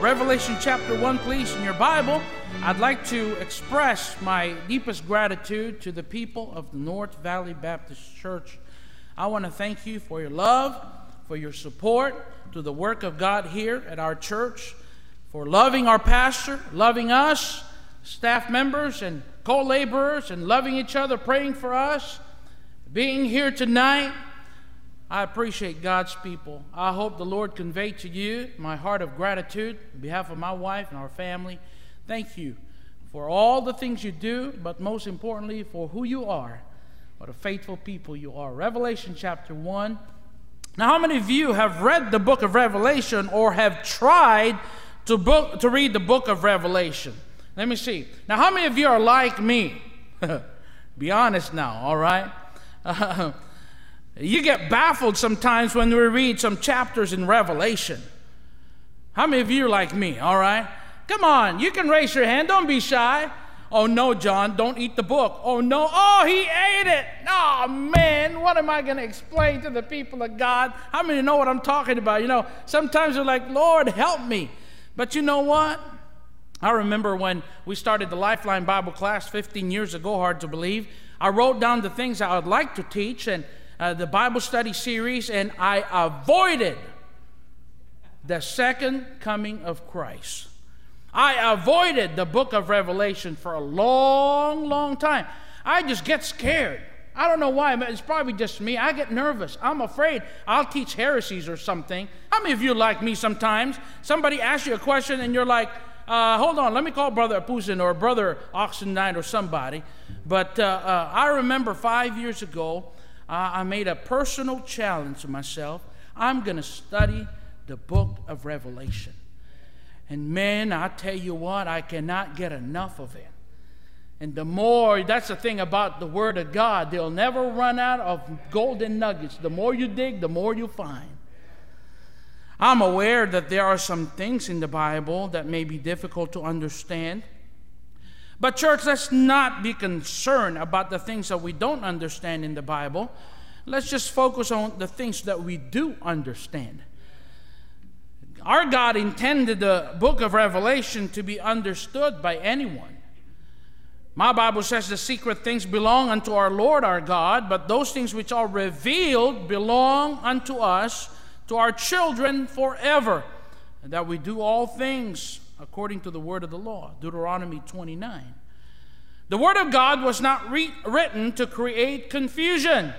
Revelation chapter 1, please, in your Bible. I'd like to express my deepest gratitude to the people of the North Valley Baptist Church. I want to thank you for your love, for your support to the work of God here at our church, for loving our pastor, loving us, staff members, and co laborers, and loving each other, praying for us, being here tonight. I appreciate God's people. I hope the Lord convey to you my heart of gratitude on behalf of my wife and our family. Thank you for all the things you do, but most importantly, for who you are. What a faithful people you are. Revelation chapter 1. Now, how many of you have read the book of Revelation or have tried to, book, to read the book of Revelation? Let me see. Now, how many of you are like me? Be honest now, all right? You get baffled sometimes when we read some chapters in Revelation. How many of you are like me, all right? Come on, you can raise your hand, don't be shy. Oh no, John, don't eat the book. Oh no, oh, he ate it. Oh man, what am I going to explain to the people of God? How many know what I'm talking about? You know, sometimes they're like, Lord, help me. But you know what? I remember when we started the Lifeline Bible class 15 years ago, hard to believe. I wrote down the things I would like to teach, and uh, the Bible study series, and I avoided the second coming of Christ. I avoided the book of Revelation for a long, long time. I just get scared. I don't know why. It's probably just me. I get nervous. I'm afraid I'll teach heresies or something. How many of you like me sometimes? Somebody asks you a question and you're like, uh, hold on, let me call Brother Apusin or Brother Oxendine or somebody. But uh, uh, I remember five years ago, I made a personal challenge to myself. I'm going to study the book of Revelation. And man, I tell you what, I cannot get enough of it. And the more, that's the thing about the Word of God, they'll never run out of golden nuggets. The more you dig, the more you find. I'm aware that there are some things in the Bible that may be difficult to understand. But, church, let's not be concerned about the things that we don't understand in the Bible. Let's just focus on the things that we do understand. Our God intended the book of Revelation to be understood by anyone. My Bible says the secret things belong unto our Lord our God, but those things which are revealed belong unto us, to our children forever, that we do all things according to the word of the law. Deuteronomy 29. The word of God was not re- written to create confusion.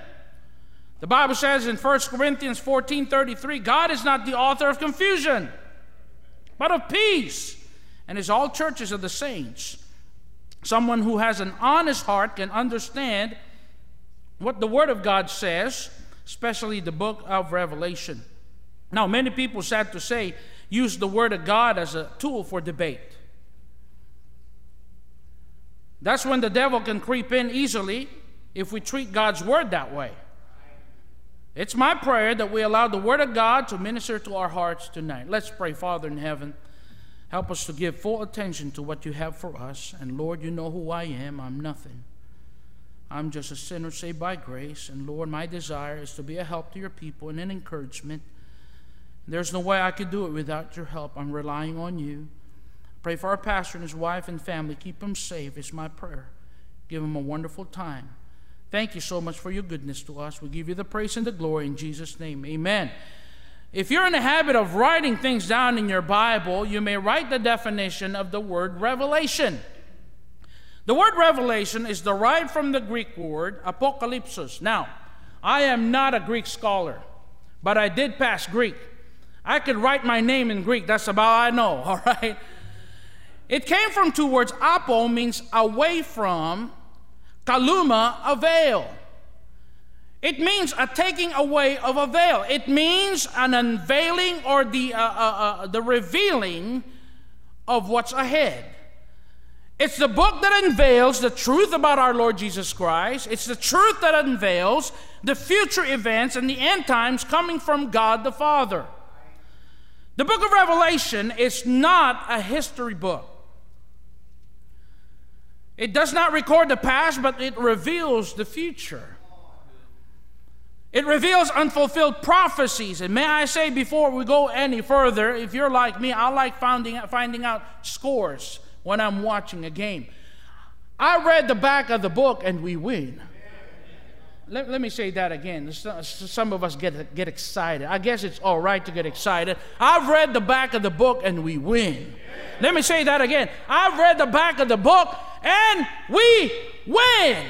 The Bible says in 1 Corinthians 14 33, God is not the author of confusion, but of peace. And as all churches of the saints, someone who has an honest heart can understand what the Word of God says, especially the book of Revelation. Now, many people, sad to say, use the Word of God as a tool for debate. That's when the devil can creep in easily if we treat God's Word that way. It's my prayer that we allow the Word of God to minister to our hearts tonight. Let's pray, Father in heaven. Help us to give full attention to what you have for us. And Lord, you know who I am. I'm nothing. I'm just a sinner saved by grace. And Lord, my desire is to be a help to your people and an encouragement. There's no way I could do it without your help. I'm relying on you. Pray for our pastor and his wife and family. Keep them safe, It's my prayer. Give them a wonderful time. Thank you so much for your goodness to us. We give you the praise and the glory in Jesus' name. Amen. If you're in the habit of writing things down in your Bible, you may write the definition of the word revelation. The word revelation is derived from the Greek word apocalypsis. Now, I am not a Greek scholar, but I did pass Greek. I could write my name in Greek. That's about all I know, all right? It came from two words. Apo means away from, kaluma, a veil. It means a taking away of a veil. It means an unveiling or the, uh, uh, uh, the revealing of what's ahead. It's the book that unveils the truth about our Lord Jesus Christ. It's the truth that unveils the future events and the end times coming from God the Father. The book of Revelation is not a history book. It does not record the past, but it reveals the future. It reveals unfulfilled prophecies. And may I say, before we go any further, if you're like me, I like finding, finding out scores when I'm watching a game. I read the back of the book and we win. Let, let me say that again. Some of us get, get excited. I guess it's all right to get excited. I've read the back of the book and we win. Let me say that again. I've read the back of the book and we win.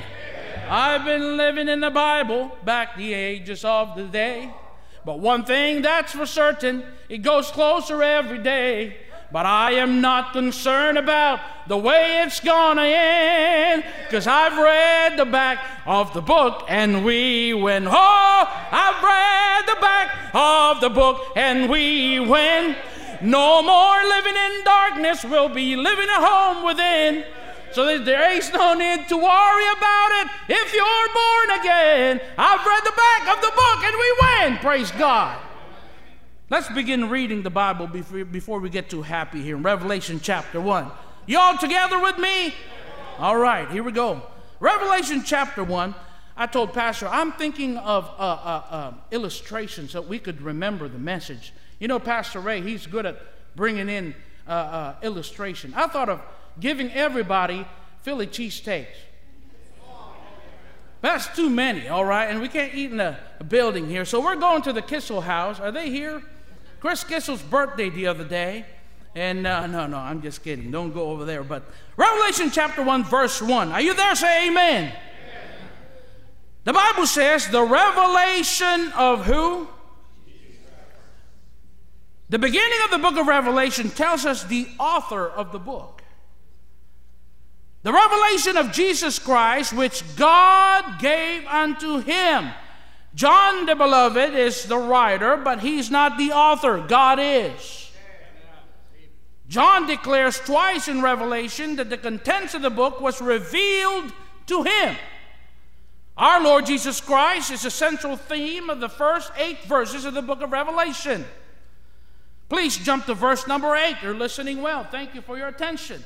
I've been living in the Bible back the ages of the day. But one thing that's for certain, it goes closer every day. But I am not concerned about the way it's gonna end, cause I've read the back of the book and we win. Oh, I've read the back of the book and we win. No more living in darkness, we'll be living at home within. So there ain't no need to worry about it if you're born again. I've read the back of the book and we win. Praise God. Let's begin reading the Bible before, we get too happy here in Revelation chapter 1. You all together with me? All right, here we go. Revelation chapter 1. I told Pastor, I'm thinking of uh, uh, uh, illustrations so we could remember the message. You know, Pastor Ray, he's good at bringing in uh, uh, illustration. I thought of giving everybody Philly cheesesteaks. That's too many, all right? And we can't eat in a building here. So we're going to the Kissel house. Are they here? Chris Kissel's birthday the other day. And uh, no, no, I'm just kidding. Don't go over there. But Revelation chapter 1, verse 1. Are you there? Say amen. amen. The Bible says the revelation of who? The beginning of the book of Revelation tells us the author of the book. The revelation of Jesus Christ, which God gave unto him. John the Beloved is the writer, but he's not the author. God is. John declares twice in Revelation that the contents of the book was revealed to him. Our Lord Jesus Christ is the central theme of the first eight verses of the book of Revelation. Please jump to verse number eight. You're listening well. Thank you for your attention.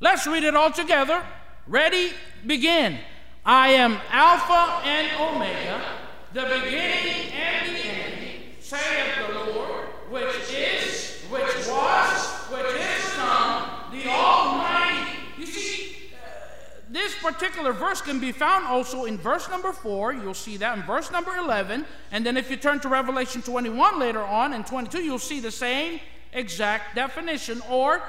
Let's read it all together. Ready? Begin. I am Alpha and Omega the beginning and the ending, saith the Lord, which is, which was, which is come, the Almighty. You see, uh, this particular verse can be found also in verse number 4. You'll see that in verse number 11. And then if you turn to Revelation 21 later on and 22, you'll see the same exact definition or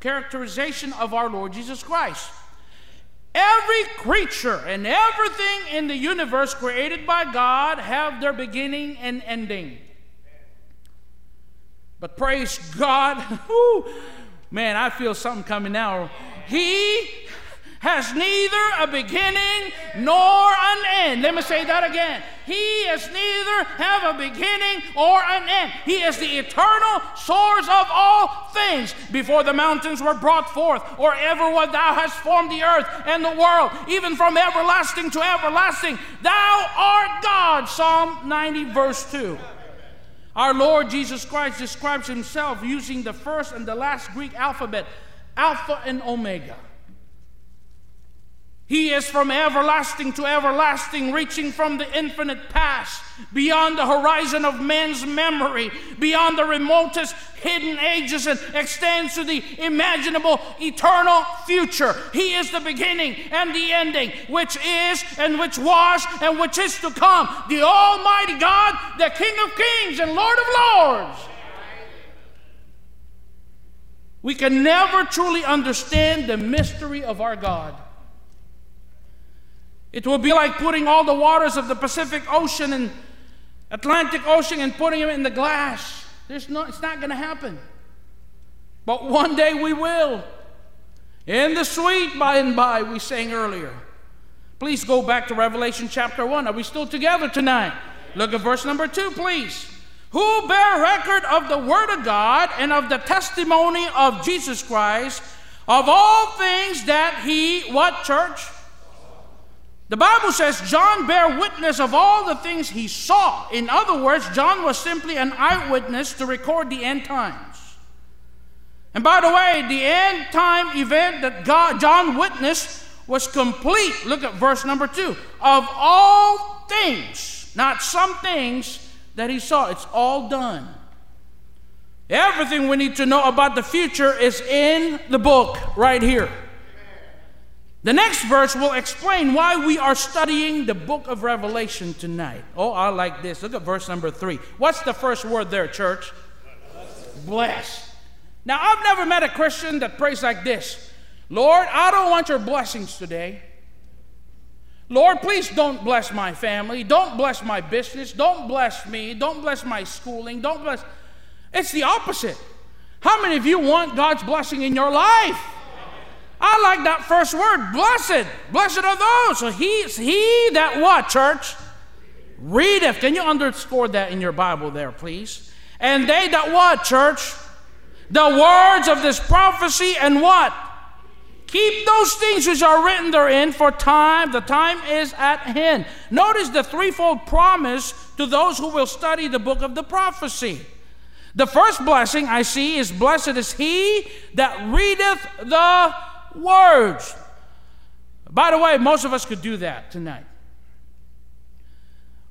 characterization of our Lord Jesus Christ. Every creature and everything in the universe created by God have their beginning and ending. But praise God, man, I feel something coming now. He has neither a beginning nor an end. Let me say that again. He has neither have a beginning or an end. He is the eternal source of all things. Before the mountains were brought forth, or ever what thou hast formed the earth and the world, even from everlasting to everlasting, thou art God. Psalm 90, verse 2. Our Lord Jesus Christ describes himself using the first and the last Greek alphabet, Alpha and Omega. He is from everlasting to everlasting, reaching from the infinite past, beyond the horizon of man's memory, beyond the remotest hidden ages, and extends to the imaginable eternal future. He is the beginning and the ending, which is and which was and which is to come. The Almighty God, the King of kings and Lord of lords. We can never truly understand the mystery of our God it will be like putting all the waters of the Pacific Ocean and Atlantic Ocean and putting them in the glass. There's no, it's not going to happen. But one day we will. In the sweet by and by, we sang earlier. Please go back to Revelation chapter 1. Are we still together tonight? Look at verse number 2, please. Who bear record of the Word of God and of the testimony of Jesus Christ, Of all things that he, what church? The Bible says John bare witness of all the things he saw. In other words, John was simply an eyewitness to record the end times. And by the way, the end time event that God, John witnessed was complete. Look at verse number two. Of all things, not some things that he saw, it's all done. Everything we need to know about the future is in the book right here. The next verse will explain why we are studying the book of Revelation tonight. Oh, I like this. Look at verse number three. What's the first word there, church? Bless. Now, I've never met a Christian that prays like this Lord, I don't want your blessings today. Lord, please don't bless my family. Don't bless my business. Don't bless me. Don't bless my schooling. Don't bless. It's the opposite. How many of you want God's blessing in your life? I like that first word, blessed. Blessed are those. So he's he that what, church? Readeth. Can you underscore that in your Bible there, please? And they that what, church? The words of this prophecy and what? Keep those things which are written therein, for time, the time is at hand. Notice the threefold promise to those who will study the book of the prophecy. The first blessing I see is Blessed is he that readeth the words. By the way, most of us could do that tonight.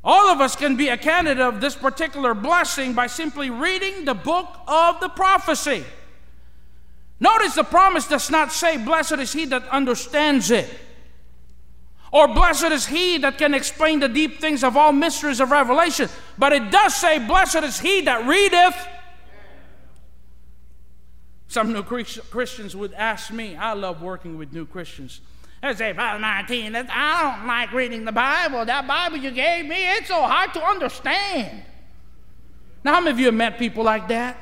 All of us can be a candidate of this particular blessing by simply reading the book of the prophecy. Notice the promise does not say, Blessed is he that understands it, or Blessed is he that can explain the deep things of all mysteries of Revelation, but it does say, Blessed is he that readeth. Some new Christians would ask me, I love working with new Christians. They say, Brother Martin, I don't like reading the Bible. That Bible you gave me, it's so hard to understand. Now, how many of you have met people like that?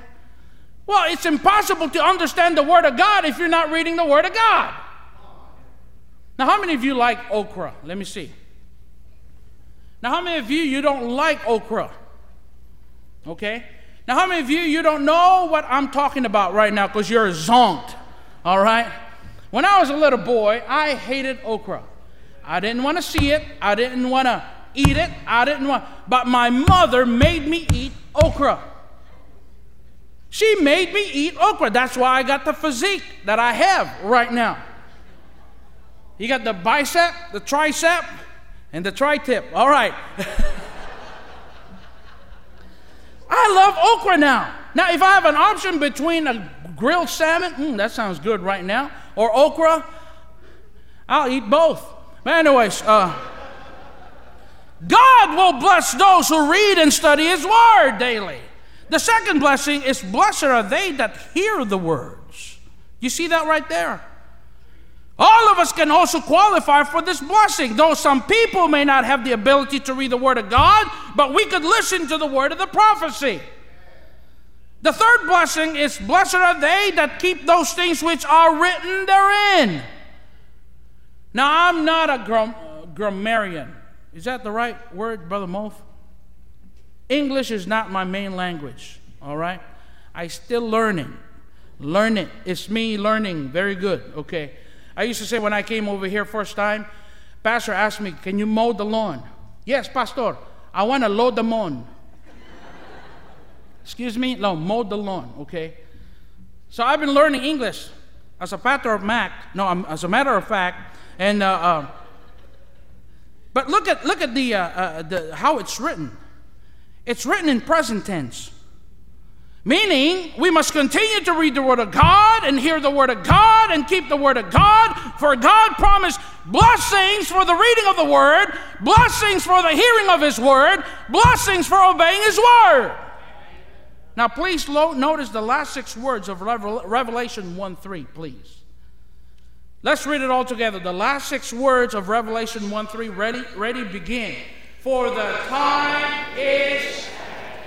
Well, it's impossible to understand the Word of God if you're not reading the Word of God. Now, how many of you like okra? Let me see. Now, how many of you you don't like okra? Okay? Now, how many of you you don't know what I'm talking about right now because you're zonked? All right? When I was a little boy, I hated okra. I didn't want to see it. I didn't want to eat it. I didn't want, but my mother made me eat okra. She made me eat okra. That's why I got the physique that I have right now. You got the bicep, the tricep, and the tri tip. All right. I love okra now. Now, if I have an option between a grilled salmon, mm, that sounds good right now, or okra, I'll eat both. But, anyways, uh, God will bless those who read and study His Word daily. The second blessing is blessed are they that hear the words. You see that right there? All of us can also qualify for this blessing, though some people may not have the ability to read the Word of God, but we could listen to the word of the prophecy. The third blessing is blessed are they that keep those things which are written therein. Now, I'm not a gram- grammarian. Is that the right word, Brother Moth? English is not my main language, all right? I still learning. Learn it. It's me learning. Very good, okay? I used to say when I came over here first time, Pastor asked me, Can you mow the lawn? Yes, Pastor. I want to load the lawn. Excuse me? No, mow the lawn, okay? So I've been learning English as a matter of fact. No, as a matter of fact. And, uh, uh, but look at, look at the, uh, uh the, how it's written. It's written in present tense. Meaning, we must continue to read the Word of God and hear the Word of God and keep the Word of God. For God promised blessings for the reading of the Word, blessings for the hearing of His Word, blessings for obeying His Word. Now, please notice the last six words of Revelation 1 3, please. Let's read it all together. The last six words of Revelation 1 3. Ready? Ready? Begin. For the time is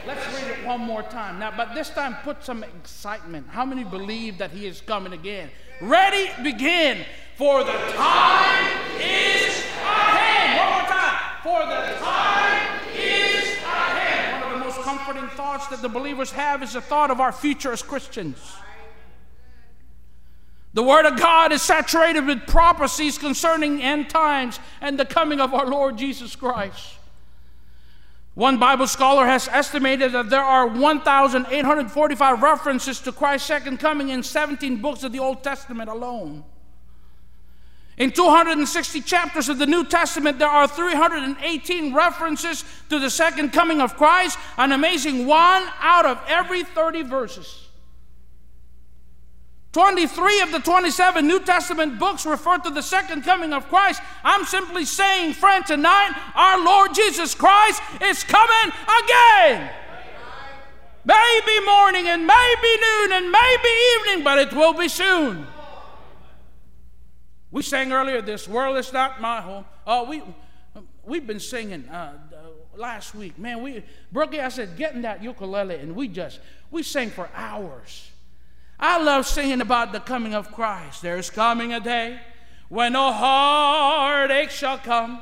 Let's read it one more time. Now, but this time put some excitement. How many believe that he is coming again? Ready, begin. For the time is at hand. One more time. For the time is at hand. One of the most comforting thoughts that the believers have is the thought of our future as Christians. The Word of God is saturated with prophecies concerning end times and the coming of our Lord Jesus Christ. One Bible scholar has estimated that there are 1,845 references to Christ's second coming in 17 books of the Old Testament alone. In 260 chapters of the New Testament, there are 318 references to the second coming of Christ, an amazing one out of every 30 verses. 23 of the 27 New Testament books refer to the second coming of Christ. I'm simply saying, friend, tonight our Lord Jesus Christ is coming again. Maybe morning and maybe noon and maybe evening, but it will be soon. We sang earlier, This world is not my home. Oh, we, we've been singing uh, last week. Man, we, Brookie, I said, getting that ukulele, and we just, we sang for hours. I love singing about the coming of Christ. There's coming a day when no heartache shall come,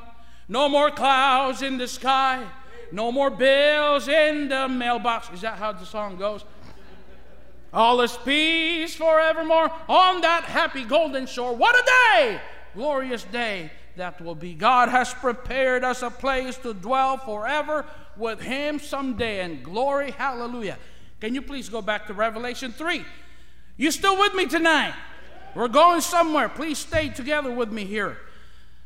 no more clouds in the sky, no more bills in the mailbox. Is that how the song goes? All is peace forevermore on that happy golden shore. What a day! Glorious day that will be. God has prepared us a place to dwell forever with Him someday in glory. Hallelujah. Can you please go back to Revelation 3? You still with me tonight? We're going somewhere. Please stay together with me here.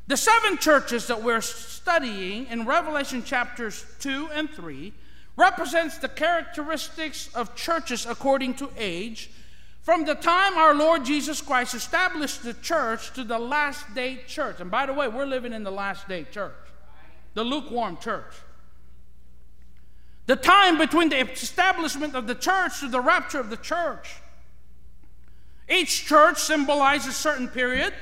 The seven churches that we're studying in Revelation chapters 2 and 3 represents the characteristics of churches according to age from the time our Lord Jesus Christ established the church to the last day church. And by the way, we're living in the last day church, the lukewarm church. The time between the establishment of the church to the rapture of the church. Each church symbolizes a certain period.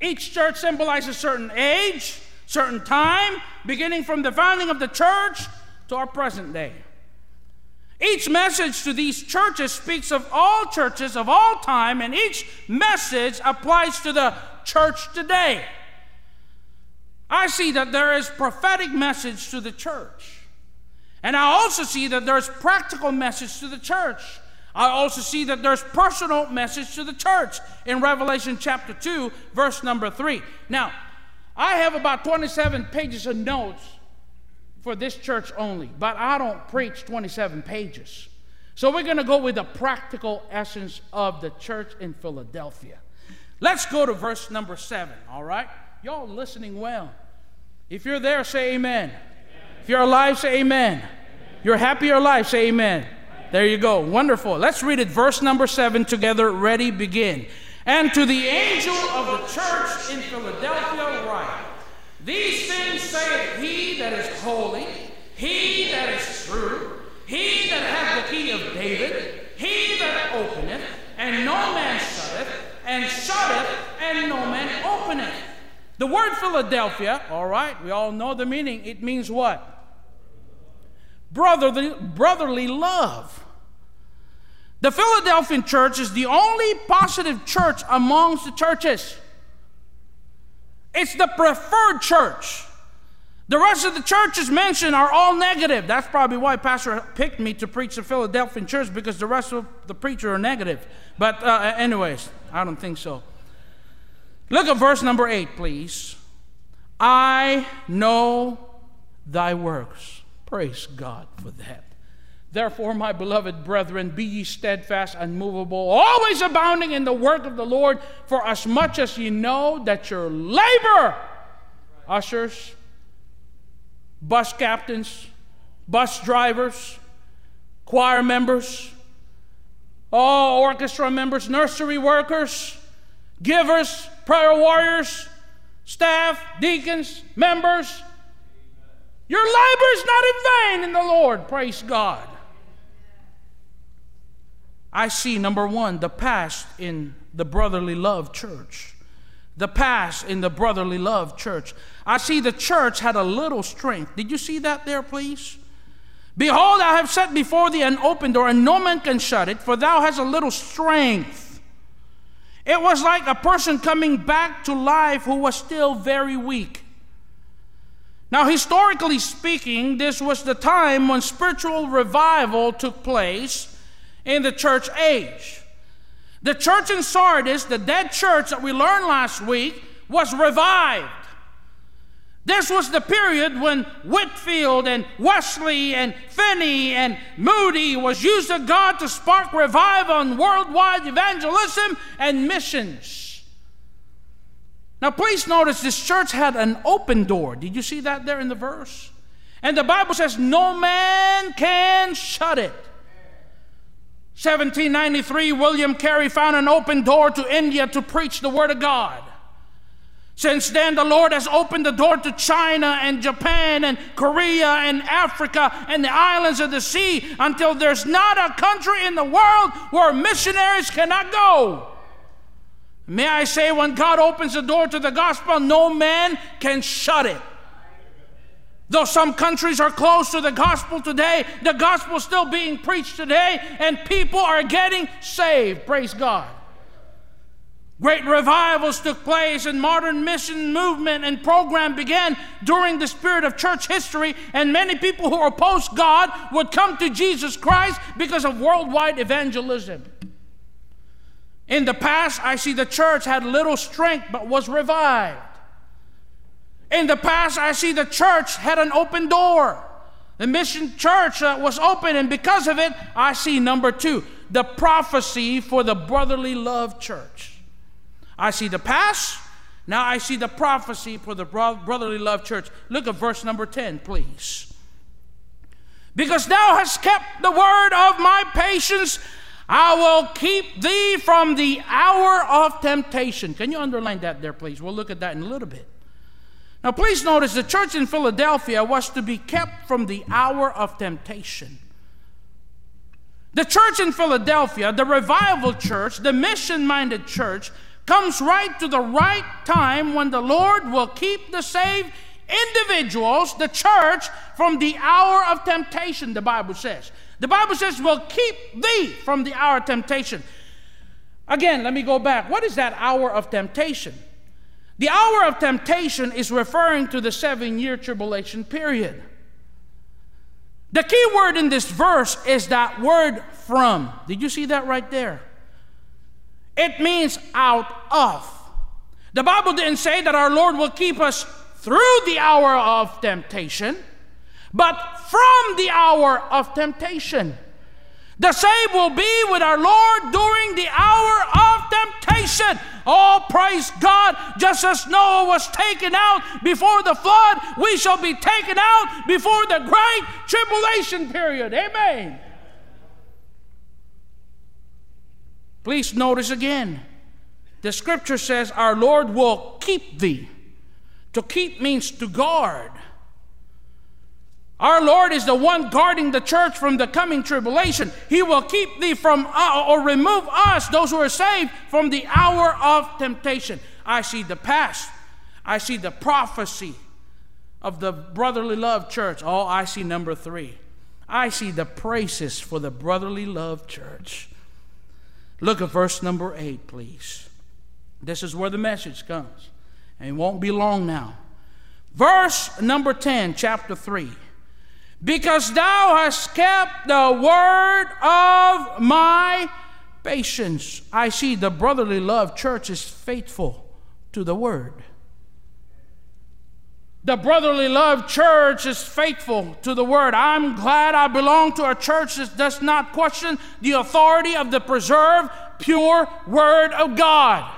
Each church symbolizes a certain age, certain time, beginning from the founding of the church to our present day. Each message to these churches speaks of all churches of all time, and each message applies to the church today. I see that there is prophetic message to the church. And I also see that there's practical message to the church. I also see that there's personal message to the church in Revelation chapter 2, verse number 3. Now, I have about 27 pages of notes for this church only, but I don't preach 27 pages. So we're going to go with the practical essence of the church in Philadelphia. Let's go to verse number 7, all right? Y'all listening well. If you're there, say amen. amen. If you're alive, say amen. amen. You're happy or alive, say amen. There you go. Wonderful. Let's read it. Verse number 7 together. Ready, begin. And to the angel of the church in Philadelphia, write. These things saith he that is holy, he that is true, he that hath the key of David, he that openeth, and no man shutteth, and shutteth, and no man openeth. The word Philadelphia, all right, we all know the meaning. It means what? Brotherly, brotherly love. The Philadelphian church is the only positive church amongst the churches. It's the preferred church. The rest of the churches mentioned are all negative. That's probably why Pastor picked me to preach the Philadelphian church because the rest of the preacher are negative. But, uh, anyways, I don't think so. Look at verse number eight, please. I know thy works. Praise God for that. Therefore, my beloved brethren, be ye steadfast, unmovable, always abounding in the work of the Lord, for as much as ye know that your labor, ushers, bus captains, bus drivers, choir members, all orchestra members, nursery workers, givers, prayer warriors, staff, deacons, members, your labor is not in vain in the Lord. Praise God. I see, number one, the past in the brotherly love church. The past in the brotherly love church. I see the church had a little strength. Did you see that there, please? Behold, I have set before thee an open door, and no man can shut it, for thou hast a little strength. It was like a person coming back to life who was still very weak. Now, historically speaking, this was the time when spiritual revival took place in the church age. The church in Sardis, the dead church that we learned last week, was revived. This was the period when Whitefield and Wesley and Finney and Moody was used of God to spark revival and worldwide evangelism and missions. Now, please notice this church had an open door. Did you see that there in the verse? And the Bible says, No man can shut it. 1793, William Carey found an open door to India to preach the Word of God. Since then, the Lord has opened the door to China and Japan and Korea and Africa and the islands of the sea until there's not a country in the world where missionaries cannot go. May I say, when God opens the door to the gospel, no man can shut it. Though some countries are closed to the gospel today, the gospel is still being preached today, and people are getting saved. Praise God. Great revivals took place, and modern mission movement and program began during the spirit of church history. And many people who opposed God would come to Jesus Christ because of worldwide evangelism. In the past, I see the church had little strength but was revived. In the past, I see the church had an open door. The mission church uh, was open, and because of it, I see number two the prophecy for the brotherly love church. I see the past. Now I see the prophecy for the brotherly love church. Look at verse number 10, please. Because thou hast kept the word of my patience, I will keep thee from the hour of temptation. Can you underline that there, please? We'll look at that in a little bit. Now, please notice the church in Philadelphia was to be kept from the hour of temptation. The church in Philadelphia, the revival church, the mission minded church, comes right to the right time when the Lord will keep the saved individuals, the church, from the hour of temptation, the Bible says. The Bible says, will keep thee from the hour of temptation. Again, let me go back. What is that hour of temptation? The hour of temptation is referring to the seven year tribulation period. The key word in this verse is that word from. Did you see that right there? It means out of. The Bible didn't say that our Lord will keep us through the hour of temptation, but from the hour of temptation. The same will be with our Lord during the hour of temptation. Oh, praise God. Just as Noah was taken out before the flood, we shall be taken out before the great tribulation period. Amen. Please notice again. The scripture says, Our Lord will keep thee. To keep means to guard. Our Lord is the one guarding the church from the coming tribulation. He will keep thee from, uh, or remove us, those who are saved, from the hour of temptation. I see the past. I see the prophecy of the brotherly love church. Oh, I see number three. I see the praises for the brotherly love church. Look at verse number 8, please. This is where the message comes. And it won't be long now. Verse number 10, chapter 3. Because thou hast kept the word of my patience. I see the brotherly love church is faithful to the word. The Brotherly Love Church is faithful to the word. I'm glad I belong to a church that does not question the authority of the preserved, pure word of God.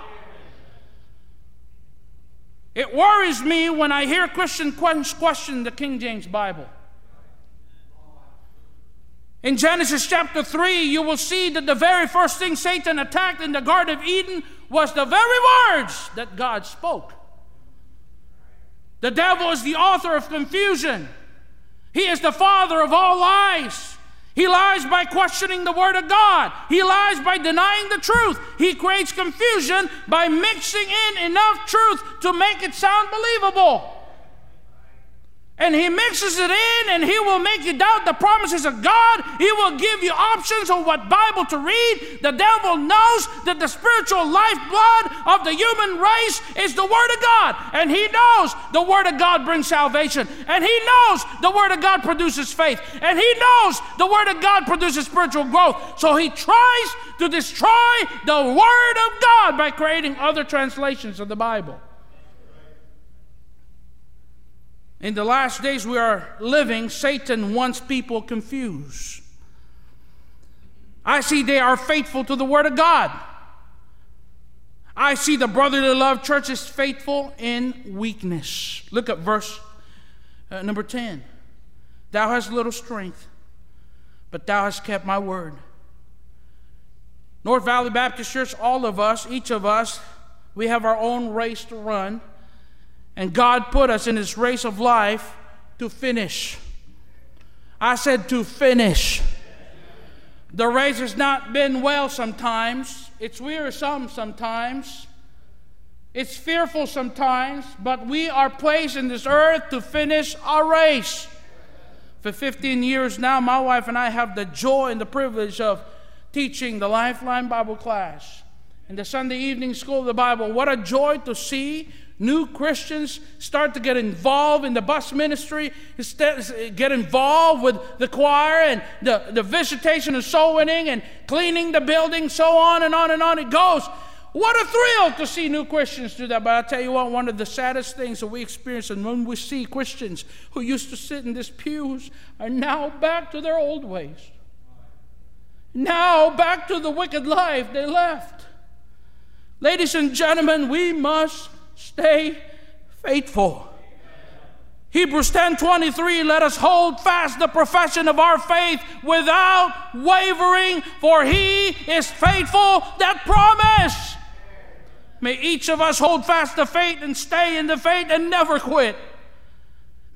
It worries me when I hear Christians question the King James Bible. In Genesis chapter 3, you will see that the very first thing Satan attacked in the Garden of Eden was the very words that God spoke. The devil is the author of confusion. He is the father of all lies. He lies by questioning the Word of God. He lies by denying the truth. He creates confusion by mixing in enough truth to make it sound believable. And he mixes it in and he will make you doubt the promises of God. He will give you options on what Bible to read. The devil knows that the spiritual lifeblood of the human race is the Word of God. And he knows the Word of God brings salvation. And he knows the Word of God produces faith. And he knows the Word of God produces spiritual growth. So he tries to destroy the Word of God by creating other translations of the Bible. In the last days we are living, Satan wants people confused. I see they are faithful to the Word of God. I see the brotherly love church is faithful in weakness. Look at verse uh, number 10. Thou hast little strength, but thou hast kept my word. North Valley Baptist Church, all of us, each of us, we have our own race to run. And God put us in this race of life to finish. I said to finish. The race has not been well sometimes. It's wearisome sometimes. It's fearful sometimes, but we are placed in this earth to finish our race. For 15 years now, my wife and I have the joy and the privilege of teaching the Lifeline Bible class in the Sunday evening school of the Bible. What a joy to see new Christians start to get involved in the bus ministry, get involved with the choir and the, the visitation and soul winning and cleaning the building, so on and on and on it goes. What a thrill to see new Christians do that. But I'll tell you what, one of the saddest things that we experience and when we see Christians who used to sit in these pews are now back to their old ways. Now back to the wicked life they left. Ladies and gentlemen, we must stay faithful. Hebrews 10 23, let us hold fast the profession of our faith without wavering, for he is faithful that promise. May each of us hold fast the faith and stay in the faith and never quit.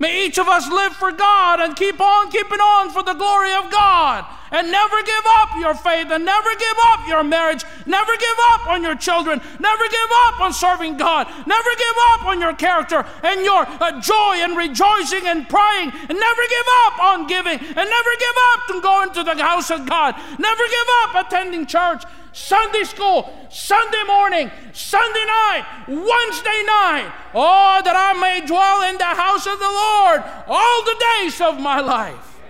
May each of us live for God and keep on keeping on for the glory of God. And never give up your faith and never give up your marriage. Never give up on your children. Never give up on serving God. Never give up on your character and your uh, joy and rejoicing and praying. And never give up on giving. And never give up on going to the house of God. Never give up attending church. Sunday school, Sunday morning, Sunday night, Wednesday night. Oh, that I may dwell in the house of the Lord all the days of my life.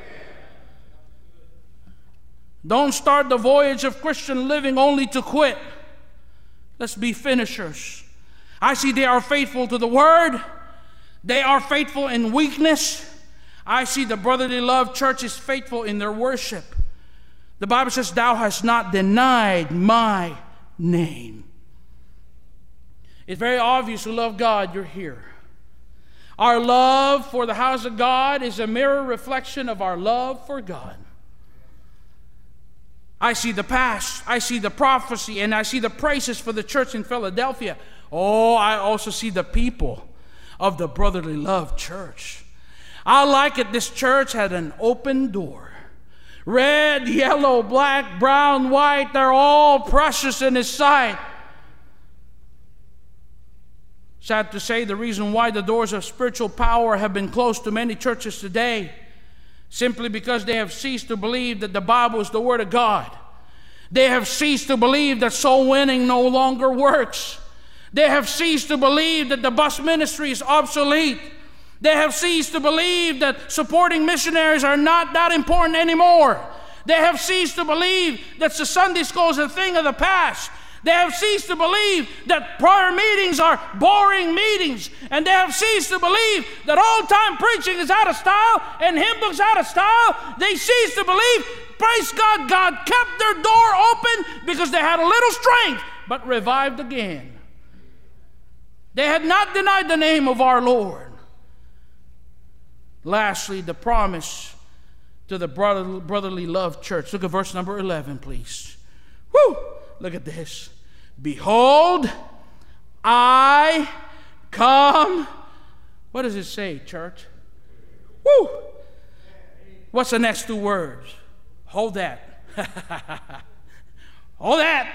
Don't start the voyage of Christian living only to quit. Let's be finishers. I see they are faithful to the word, they are faithful in weakness. I see the brotherly love church is faithful in their worship. The Bible says, Thou hast not denied my name. It's very obvious who love God, you're here. Our love for the house of God is a mirror reflection of our love for God. I see the past, I see the prophecy, and I see the praises for the church in Philadelphia. Oh, I also see the people of the brotherly love church. I like it. This church had an open door. Red, yellow, black, brown, white, they're all precious in His sight. Sad to say, the reason why the doors of spiritual power have been closed to many churches today simply because they have ceased to believe that the Bible is the Word of God. They have ceased to believe that soul winning no longer works. They have ceased to believe that the bus ministry is obsolete. They have ceased to believe that supporting missionaries are not that important anymore. They have ceased to believe that the Sunday school is a thing of the past. They have ceased to believe that prayer meetings are boring meetings. And they have ceased to believe that old time preaching is out of style and hymn books out of style. They ceased to believe, praise God, God kept their door open because they had a little strength, but revived again. They had not denied the name of our Lord. Lastly, the promise to the brotherly love church. Look at verse number 11, please. Woo! Look at this. Behold, I come. What does it say, church? Woo! What's the next two words? Hold that. Hold that.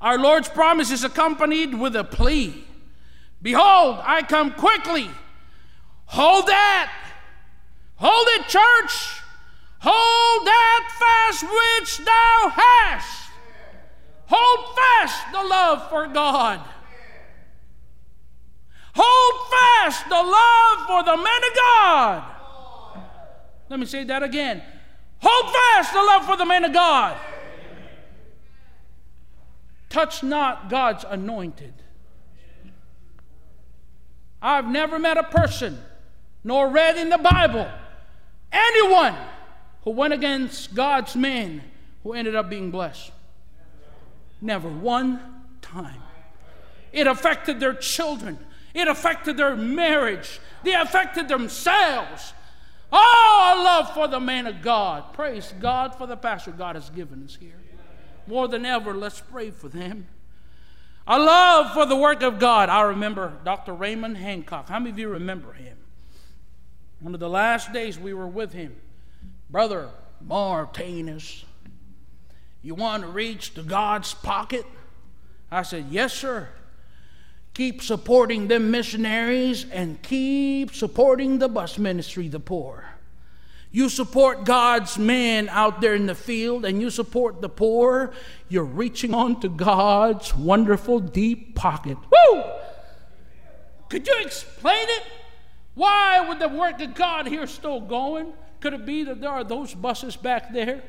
Our Lord's promise is accompanied with a plea Behold, I come quickly. Hold that. Hold it, church. Hold that fast which thou hast. Hold fast the love for God. Hold fast the love for the man of God. Let me say that again. Hold fast the love for the man of God. Touch not God's anointed. I've never met a person, nor read in the Bible, anyone who went against God's men who ended up being blessed. Never one time. It affected their children, it affected their marriage, they affected themselves. Oh, love for the man of God. Praise God for the pastor God has given us here. More than ever, let's pray for them. A love for the work of God. I remember Dr. Raymond Hancock. How many of you remember him? One of the last days we were with him. Brother Martinez, you want to reach to God's pocket? I said, Yes, sir. Keep supporting them missionaries and keep supporting the bus ministry, the poor. You support God's men out there in the field and you support the poor, you're reaching on to God's wonderful deep pocket. Woo! Could you explain it? Why would the work of God here still going? Could it be that there are those buses back there?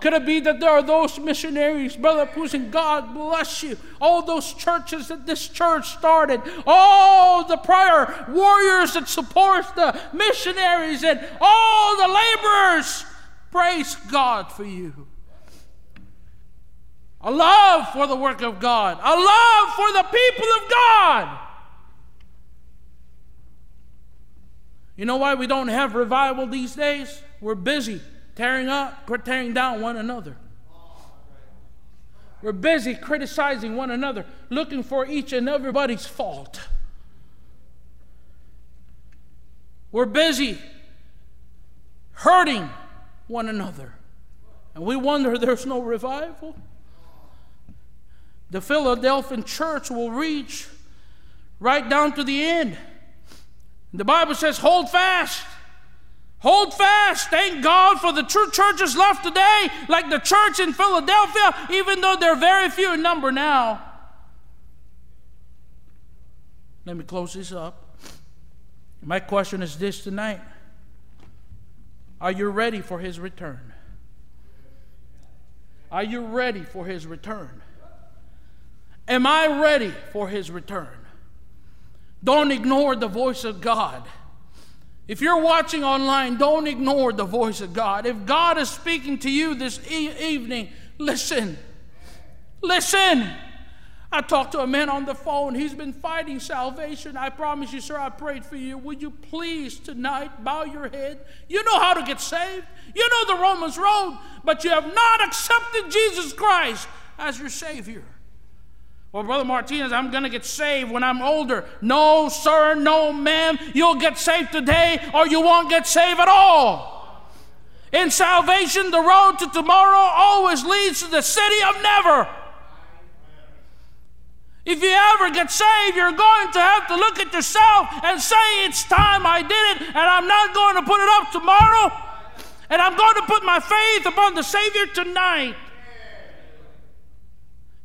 Could it be that there are those missionaries, Brother Pusin, God bless you, all those churches that this church started, all the prayer warriors that support the missionaries, and all the laborers. Praise God for you. A love for the work of God, a love for the people of God. You know why we don't have revival these days? We're busy tearing up, tearing down one another. We're busy criticizing one another, looking for each and everybody's fault. We're busy hurting one another. And we wonder there's no revival. The Philadelphian church will reach right down to the end. The Bible says, hold fast Hold fast. Thank God for the true churches left today, like the church in Philadelphia, even though they're very few in number now. Let me close this up. My question is this tonight Are you ready for his return? Are you ready for his return? Am I ready for his return? Don't ignore the voice of God. If you're watching online, don't ignore the voice of God. If God is speaking to you this e- evening, listen. Listen. I talked to a man on the phone. He's been fighting salvation. I promise you, sir, I prayed for you. Would you please tonight bow your head? You know how to get saved. You know the Romans road, but you have not accepted Jesus Christ as your Savior. Well, Brother Martinez, I'm going to get saved when I'm older. No, sir, no, ma'am. You'll get saved today or you won't get saved at all. In salvation, the road to tomorrow always leads to the city of never. If you ever get saved, you're going to have to look at yourself and say, It's time I did it, and I'm not going to put it up tomorrow, and I'm going to put my faith upon the Savior tonight.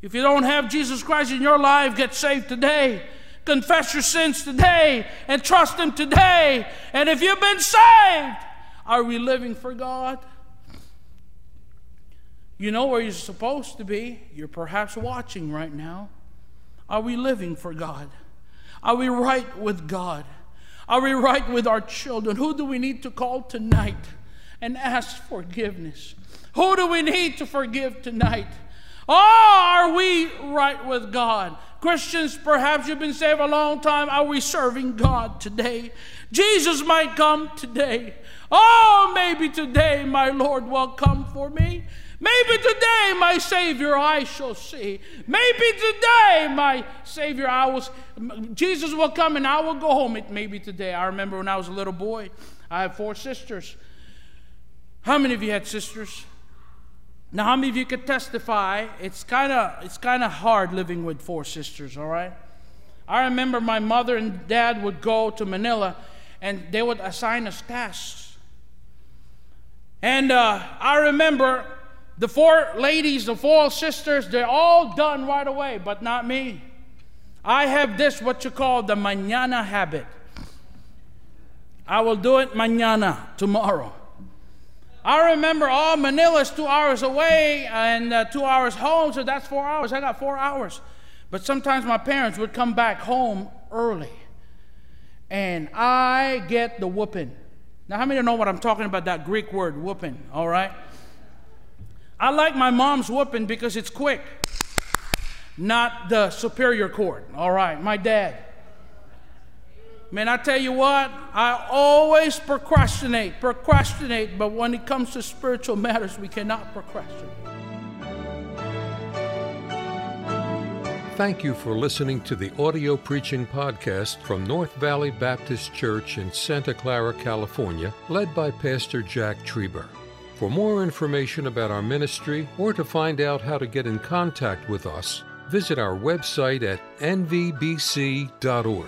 If you don't have Jesus Christ in your life, get saved today. Confess your sins today and trust Him today. And if you've been saved, are we living for God? You know where you're supposed to be. You're perhaps watching right now. Are we living for God? Are we right with God? Are we right with our children? Who do we need to call tonight and ask forgiveness? Who do we need to forgive tonight? Oh, are we right with God? Christians, perhaps you've been saved a long time. Are we serving God today? Jesus might come today. Oh, maybe today my Lord will come for me. Maybe today my Savior I shall see. Maybe today my Savior I will, Jesus will come and I will go home. Maybe today. I remember when I was a little boy, I had four sisters. How many of you had sisters? Now, how many of you could testify? It's kind of it's kind of hard living with four sisters. All right. I remember my mother and dad would go to Manila, and they would assign us tasks. And uh, I remember the four ladies, the four sisters, they're all done right away, but not me. I have this, what you call the mañana habit. I will do it mañana, tomorrow. I remember, oh, Manila's two hours away and uh, two hours home, so that's four hours. I got four hours. But sometimes my parents would come back home early, and I get the whooping. Now, how many know what I'm talking about, that Greek word, whooping, all right? I like my mom's whooping because it's quick, not the superior court, all right? My dad. Man, I tell you what, I always procrastinate, procrastinate, but when it comes to spiritual matters, we cannot procrastinate. Thank you for listening to the audio preaching podcast from North Valley Baptist Church in Santa Clara, California, led by Pastor Jack Trieber. For more information about our ministry or to find out how to get in contact with us, visit our website at nvbc.org.